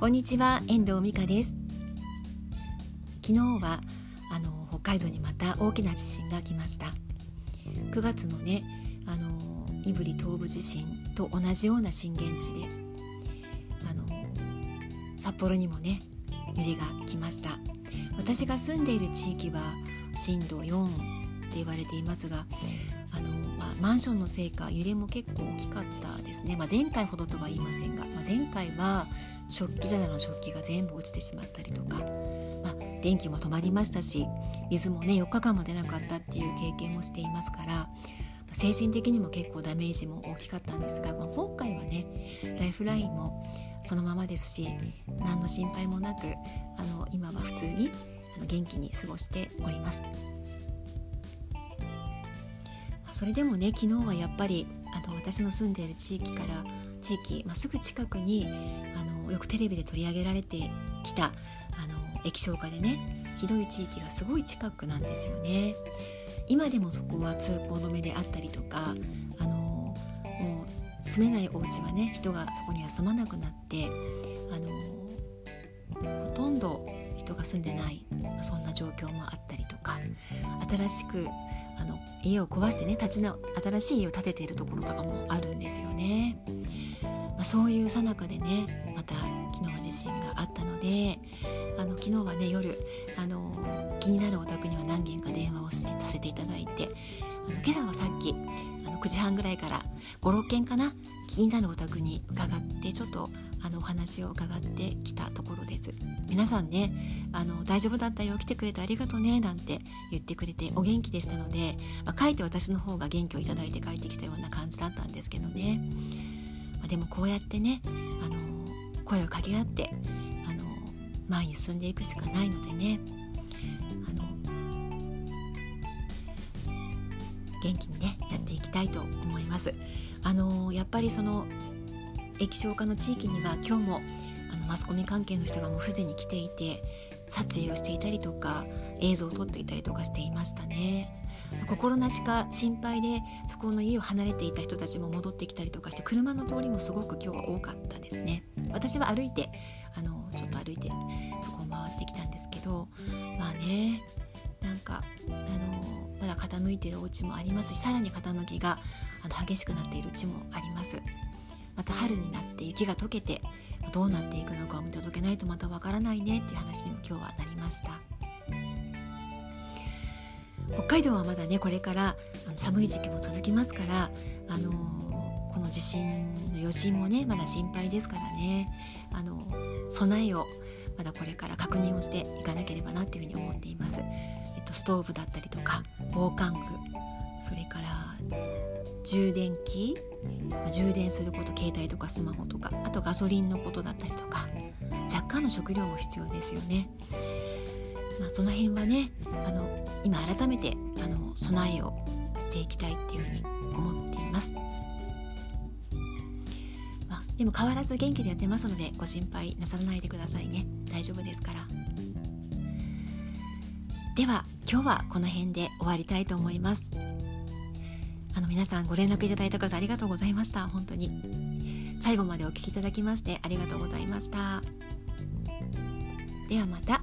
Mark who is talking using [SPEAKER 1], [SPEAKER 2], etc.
[SPEAKER 1] こんにちは遠藤美香です。昨日はあの北海道にまた大きな地震が来ました。9月のねあの胆振東部地震と同じような震源地であの札幌にもね揺れが来ました。私が住んでいる地域は震度4って言われていますが、マンションのせいか揺れも結構大きかったですね、まあ、前回ほどとは言いませんが、まあ、前回は食器棚の食器が全部落ちてしまったりとか、まあ、電気も止まりましたし水もね4日間も出なかったっていう経験もしていますから精神的にも結構ダメージも大きかったんですが、まあ、今回はねライフラインもそのままですし何の心配もなくあの今は普通に元気に過ごしております。それでもね昨日はやっぱりあの私の住んでいる地域から地域、まあ、すぐ近くにあのよくテレビで取り上げられてきたあの液晶化でねひどい地域がすごい近くなんですよね。今でもそこは通行止めであったりとかあのもう住めないお家はね人がそこには住まなくなってあのほとんど人が住んでない、そんな状況もあったりか新しくあの家を壊してね立ち直新しい家を建てているところとかもあるんですよね。まあ、そういうさなかでねまた昨日地震があったのであの昨日はね夜あの気になるお宅には何件か電話をさせていただいてあの今朝はさっきあの9時半ぐらいから56件かな気になるお宅に伺ってちょっとあのお話を伺ってきたところです。皆さんねあの大丈夫だったよ来てくれてありがとうねなんて言ってくれてお元気でしたので、まあ、書いて私の方が元気をいただいて帰ってきたような感じだったんですけどね。まあでもこうやってねあの声を掛け合ってあの前に進んでいくしかないのでね。あの元気にねやっていきたいと思います。あのやっぱりその液晶化の地域には今日もあのマスコミ関係の人がもうすでに来ていて撮影をしていたりとか映像を撮っていたりとかしていましたね。心なしか心配でそこの家を離れていた人たちも戻ってきたりとかして車の通りもすごく今日は多かったですね。私は歩いてあのちょっと歩いてそこを回ってきたんですけどまあねなんかあのまだ傾いているお家もありますしさらに傾きがあの激しくなっている家もあります。また春になって雪が溶けてどうなっていくのかを見届けないとまたわからないねっていう話にも今日はなりました。北海道はまだねこれからあの寒い時期も続きますからあのこの地震の余震もねまだ心配ですからね。あの備えをまだこれから確認をしていかなければなっていうふうに思っています、えっと、ストーブだったりとか防寒具それから充電器充電すること携帯とかスマホとかあとガソリンのことだったりとか若干の食料も必要ですよね。まあ、その辺はねあの今改めてあの備えをしていきたいっていうふうに思っています。まあ、でも変わらず元気でやってますのでご心配なさらないでくださいね大丈夫ですから。では今日はこの辺で終わりたいと思います。あの皆さんご連絡いただいた方ありがとうございました。本当に。最後までお聴きいただきましてありがとうございました。ではまた。